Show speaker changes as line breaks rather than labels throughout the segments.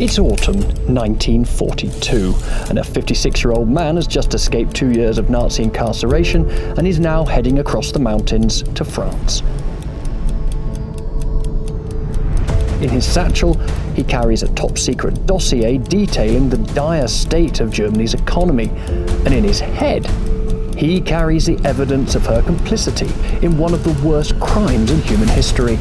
It's autumn 1942, and a 56 year old man has just escaped two years of Nazi incarceration and is now heading across the mountains to France. In his satchel, he carries a top secret dossier detailing the dire state of Germany's economy, and in his head, he carries the evidence of her complicity in one of the worst crimes in human history.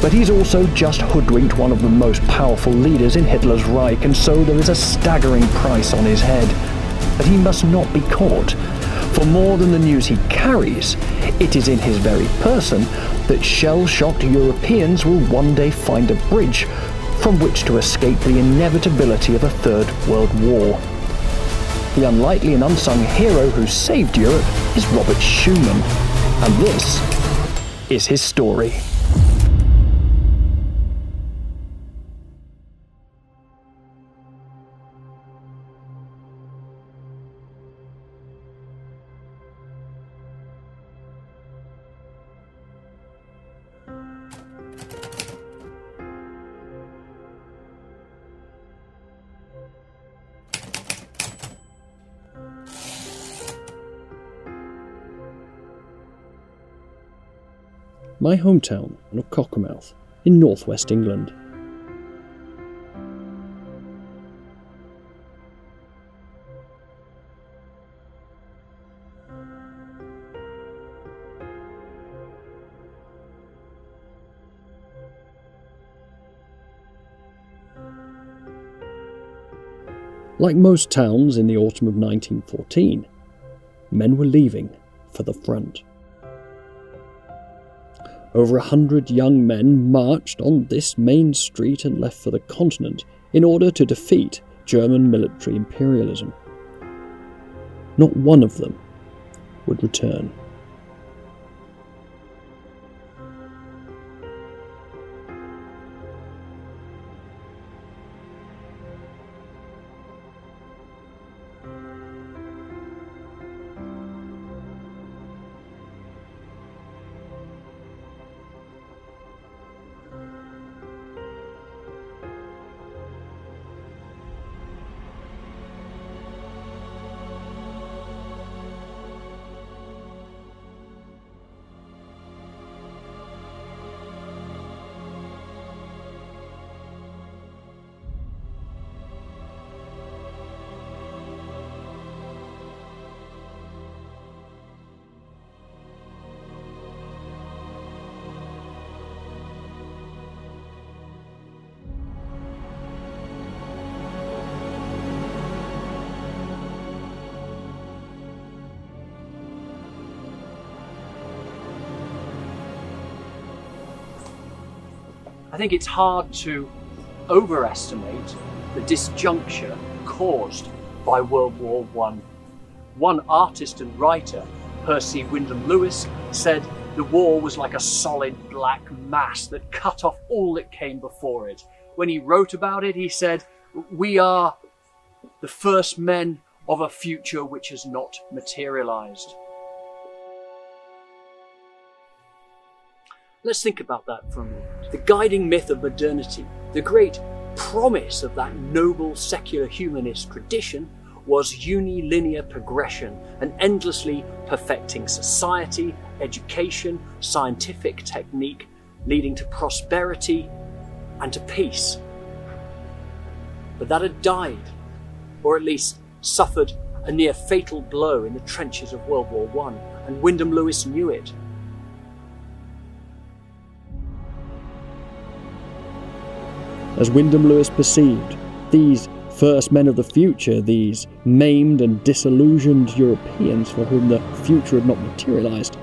But he's also just hoodwinked one of the most powerful leaders in Hitler's Reich, and so there is a staggering price on his head. But he must not be caught. For more than the news he carries, it is in his very person that shell shocked Europeans will one day find a bridge from which to escape the inevitability of a Third World War. The unlikely and unsung hero who saved Europe is Robert Schuman, and this is his story.
My hometown of Cockermouth in northwest England. Like most towns in the autumn of 1914, men were leaving for the front. Over a hundred young men marched on this main street and left for the continent in order to defeat German military imperialism. Not one of them would return.
I think it's hard to overestimate the disjuncture caused by World War One. One artist and writer, Percy Wyndham Lewis, said the war was like a solid black mass that cut off all that came before it. When he wrote about it, he said, We are the first men of a future which has not materialized. Let's think about that for a moment. The guiding myth of modernity, the great promise of that noble secular humanist tradition, was unilinear progression and endlessly perfecting society, education, scientific technique, leading to prosperity and to peace. But that had died, or at least suffered a near fatal blow in the trenches of World War I, and Wyndham Lewis knew it.
As Wyndham Lewis perceived, these first men of the future, these maimed and disillusioned Europeans for whom the future had not materialized,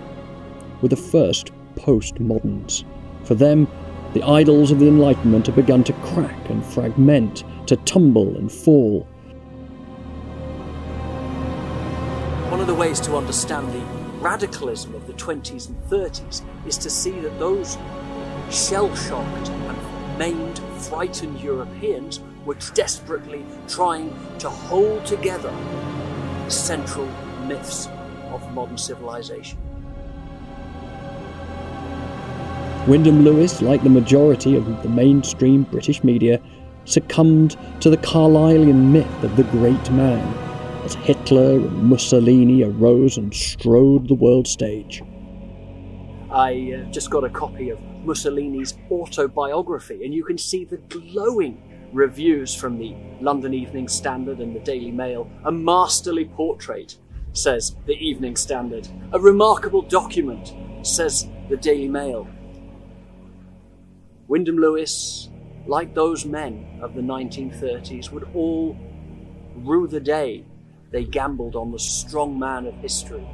were the first postmoderns. For them, the idols of the Enlightenment had begun to crack and fragment, to tumble and fall.
One of the ways to understand the radicalism of the 20s and 30s is to see that those shell shocked and maimed frightened Europeans were desperately trying to hold together the central myths of modern civilization.
Wyndham Lewis, like the majority of the mainstream British media, succumbed to the Carlylean myth of the great man, as Hitler and Mussolini arose and strode the world stage.
I uh, just got a copy of Mussolini's autobiography, and you can see the glowing reviews from the London Evening Standard and the Daily Mail. A masterly portrait, says the Evening Standard. A remarkable document, says the Daily Mail. Wyndham Lewis, like those men of the 1930s, would all rue the day they gambled on the strong man of history.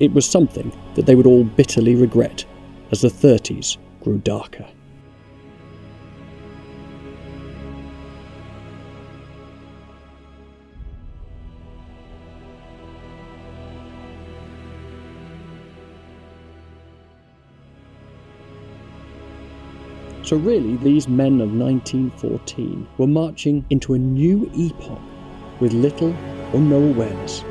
It was something that they would all bitterly regret as the 30s grew darker. So, really, these men of 1914 were marching into a new epoch with little or no awareness.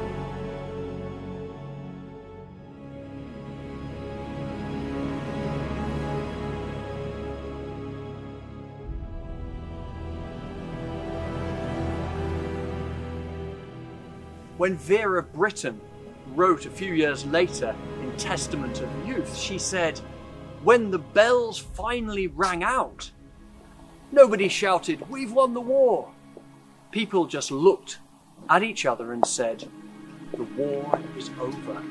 When Vera Brittain wrote a few years later in Testament of Youth, she said, When the bells finally rang out, nobody shouted, We've won the war. People just looked at each other and said, The war is over.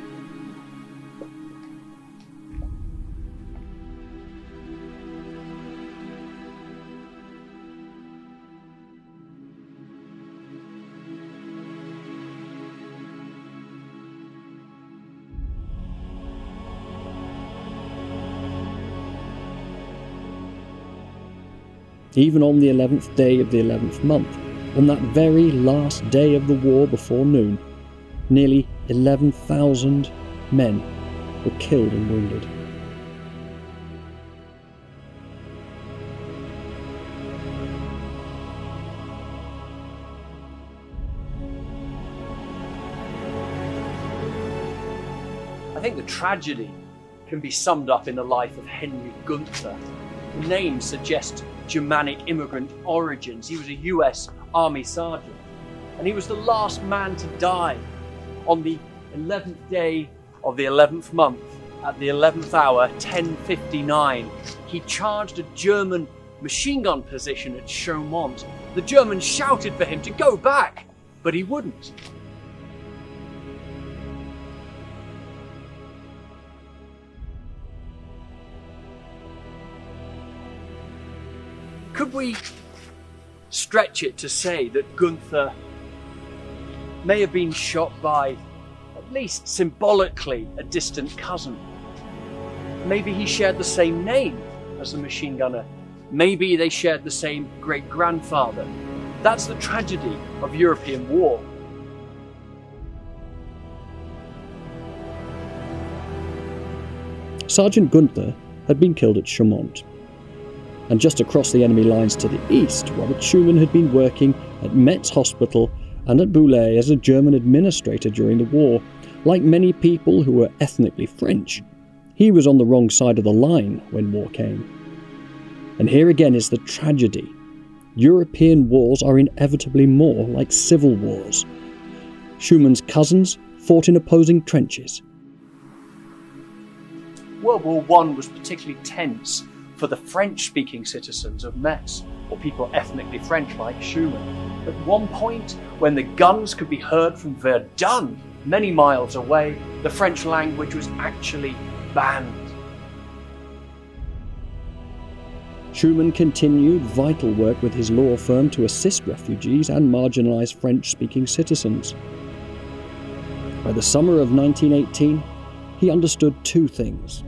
Even on the 11th day of the 11th month, on that very last day of the war before noon, nearly 11,000 men were killed and wounded.
I think the tragedy can be summed up in the life of Henry Gunther. Name suggests Germanic immigrant origins. He was a US Army sergeant. And he was the last man to die on the 11th day of the 11th month at the 11th hour, 1059. He charged a German machine gun position at Chaumont. The Germans shouted for him to go back, but he wouldn't. We stretch it to say that Gunther may have been shot by, at least symbolically, a distant cousin? Maybe he shared the same name as the machine gunner. Maybe they shared the same great grandfather. That's the tragedy of European war.
Sergeant Gunther had been killed at Chaumont and just across the enemy lines to the east, Robert Schuman had been working at Metz Hospital and at Boulay as a German administrator during the war. Like many people who were ethnically French, he was on the wrong side of the line when war came. And here again is the tragedy. European wars are inevitably more like civil wars. Schuman's cousins fought in opposing trenches.
World War I was particularly tense for the French speaking citizens of Metz, or people ethnically French like Schuman. At one point, when the guns could be heard from Verdun, many miles away, the French language was actually banned.
Schuman continued vital work with his law firm to assist refugees and marginalised French speaking citizens. By the summer of 1918, he understood two things.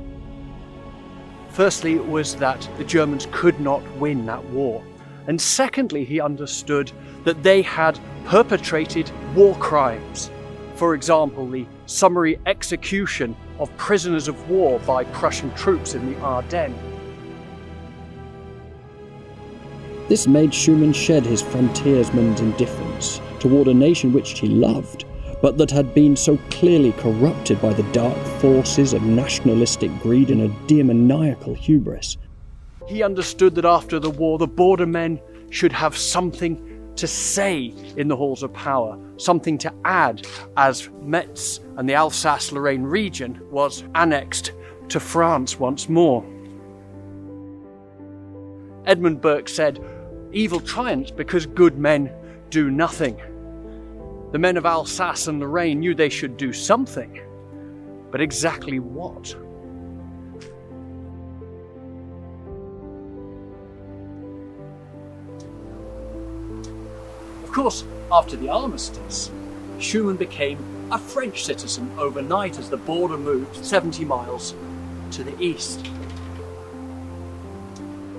Firstly, it was that the Germans could not win that war. And secondly, he understood that they had perpetrated war crimes. For example, the summary execution of prisoners of war by Prussian troops in the Ardennes.
This made Schuman shed his frontiersman's indifference toward a nation which he loved, but that had been so clearly corrupted by the dark forces of nationalistic greed and a demoniacal hubris.
He understood that after the war, the border men should have something to say in the halls of power, something to add as Metz and the Alsace Lorraine region was annexed to France once more. Edmund Burke said, Evil triumphs because good men do nothing. The men of Alsace and Lorraine knew they should do something, but exactly what? Of course, after the armistice, Schuman became a French citizen overnight as the border moved 70 miles to the east.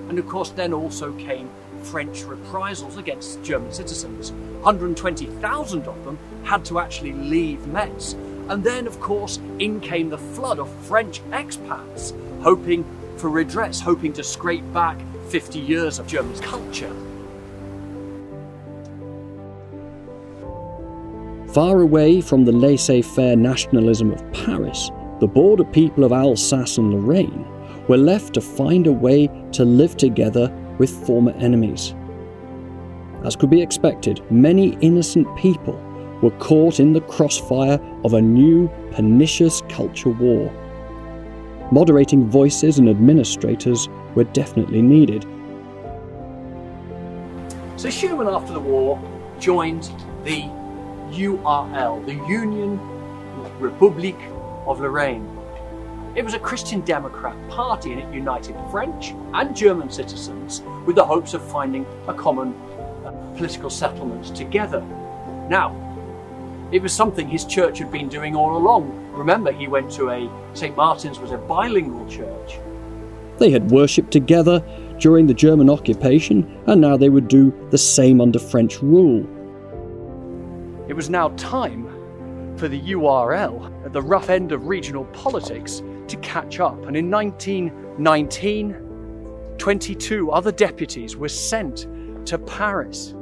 And of course, then also came French reprisals against German citizens. 120,000 of them had to actually leave Metz. And then, of course, in came the flood of French expats, hoping for redress, hoping to scrape back 50 years of German culture.
Far away from the laissez faire nationalism of Paris, the border people of Alsace and Lorraine were left to find a way to live together with former enemies. As could be expected, many innocent people were caught in the crossfire of a new pernicious culture war. Moderating voices and administrators were definitely needed.
So Schuman, after the war, joined the URL, the Union Republique of Lorraine. It was a Christian Democrat party and it united French and German citizens with the hopes of finding a common uh, political settlement together. Now, it was something his church had been doing all along. Remember, he went to a St. Martin's was a bilingual church.
They had worshipped together during the German occupation, and now they would do the same under French rule.
It was now time for the URL, at the rough end of regional politics, to catch up. And in 1919, 22 other deputies were sent to Paris.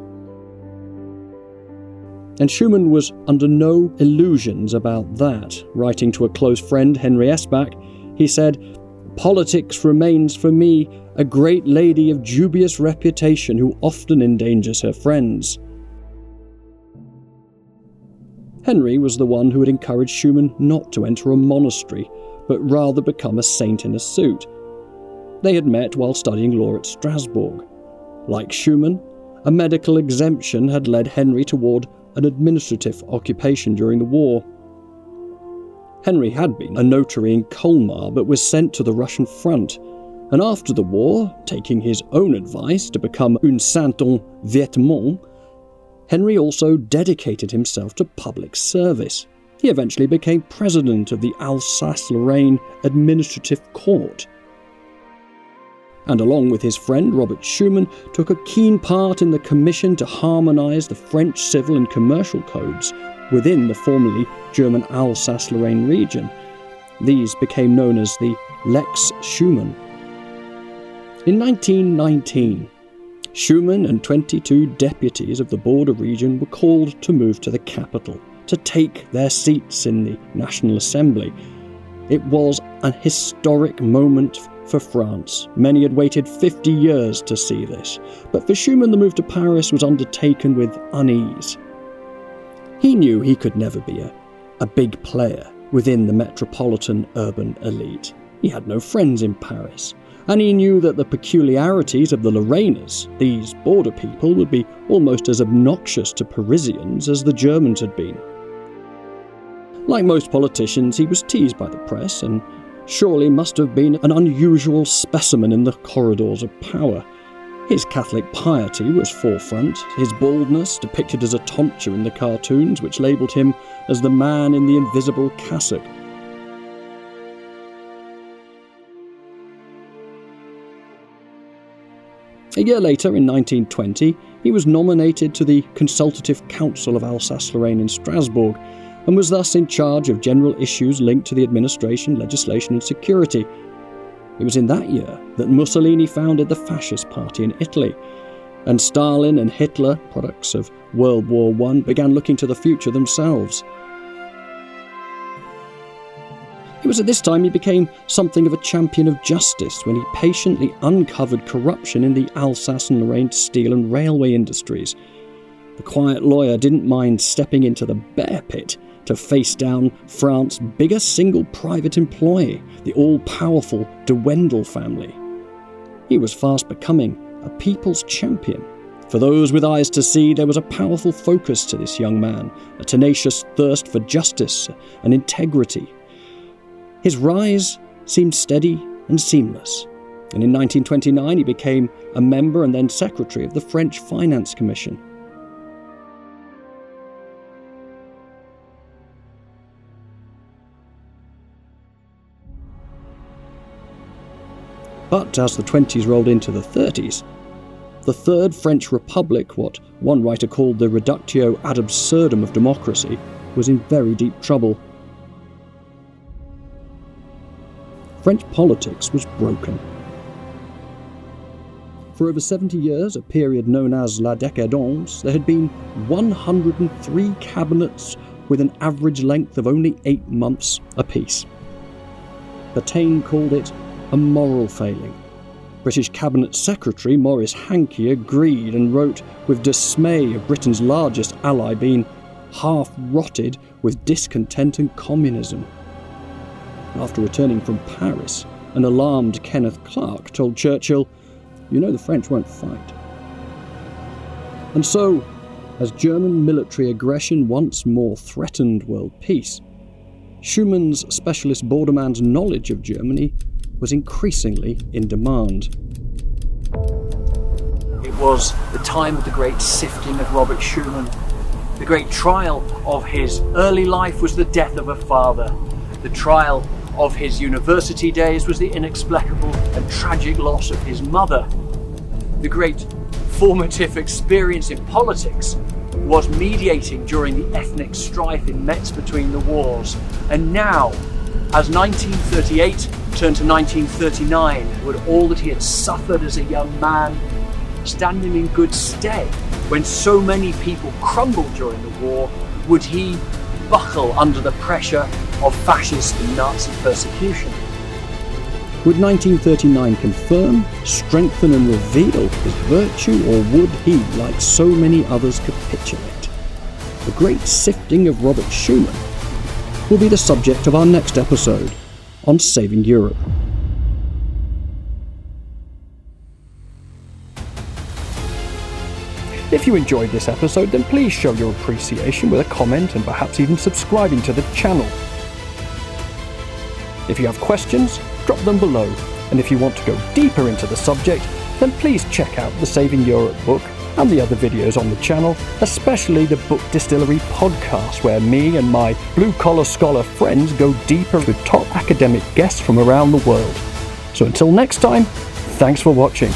And Schuman was under no illusions about that. Writing to a close friend, Henry Eschbach, he said, Politics remains for me a great lady of dubious reputation who often endangers her friends. Henry was the one who had encouraged Schuman not to enter a monastery, but rather become a saint in a suit. They had met while studying law at Strasbourg. Like Schuman, a medical exemption had led Henry toward an administrative occupation during the war. Henry had been a notary in Colmar but was sent to the Russian front, and after the war, taking his own advice to become un saint en vêtement, Henry also dedicated himself to public service. He eventually became president of the Alsace Lorraine Administrative Court. And along with his friend Robert Schuman, took a keen part in the commission to harmonise the French civil and commercial codes within the formerly German Alsace Lorraine region. These became known as the Lex Schuman. In 1919, Schuman and 22 deputies of the border region were called to move to the capital to take their seats in the National Assembly. It was an historic moment for France. Many had waited 50 years to see this, but for Schuman the move to Paris was undertaken with unease. He knew he could never be a, a big player within the metropolitan urban elite. He had no friends in Paris and he knew that the peculiarities of the Lorrainers, these border people, would be almost as obnoxious to Parisians as the Germans had been. Like most politicians, he was teased by the press and surely must have been an unusual specimen in the corridors of power. His Catholic piety was forefront, his baldness depicted as a tonsure in the cartoons, which labelled him as the man in the invisible cassock. A year later, in 1920, he was nominated to the Consultative Council of Alsace Lorraine in Strasbourg and was thus in charge of general issues linked to the administration, legislation, and security. It was in that year that Mussolini founded the Fascist Party in Italy, and Stalin and Hitler, products of World War I, began looking to the future themselves. It was at this time he became something of a champion of justice when he patiently uncovered corruption in the Alsace and Lorraine steel and railway industries. The quiet lawyer didn't mind stepping into the bear pit to face down France's biggest single private employee, the all powerful de Wendel family. He was fast becoming a people's champion. For those with eyes to see, there was a powerful focus to this young man, a tenacious thirst for justice and integrity his rise seemed steady and seamless, and in 1929 he became a member and then secretary of the French Finance Commission. But as the 20s rolled into the 30s, the Third French Republic, what one writer called the reductio ad absurdum of democracy, was in very deep trouble French politics was broken. For over 70 years, a period known as La Décadence, there had been 103 cabinets with an average length of only eight months apiece. Pétain called it a moral failing. British Cabinet Secretary Maurice Hankey agreed and wrote with dismay of Britain's largest ally being half rotted with discontent and communism. After returning from Paris, an alarmed Kenneth Clark told Churchill, You know the French won't fight. And so, as German military aggression once more threatened world peace, Schuman's specialist borderman's knowledge of Germany was increasingly in demand.
It was the time of the great sifting of Robert Schuman. The great trial of his early life was the death of a father. The trial of his university days was the inexplicable and tragic loss of his mother. The great formative experience in politics was mediating during the ethnic strife in Metz between the wars. And now, as 1938 turned to 1939, would all that he had suffered as a young man stand him in good stead when so many people crumbled during the war? Would he buckle under the pressure of fascist and Nazi persecution.
Would 1939 confirm, strengthen, and reveal his virtue, or would he, like so many others, capitulate? The great sifting of Robert Schuman will be the subject of our next episode on Saving Europe.
If you enjoyed this episode, then please show your appreciation with a comment and perhaps even subscribing to the channel. If you have questions, drop them below, and if you want to go deeper into the subject, then please check out the Saving Europe book and the other videos on the channel, especially the Book Distillery podcast, where me and my blue collar scholar friends go deeper with top academic guests from around the world. So until next time, thanks for watching.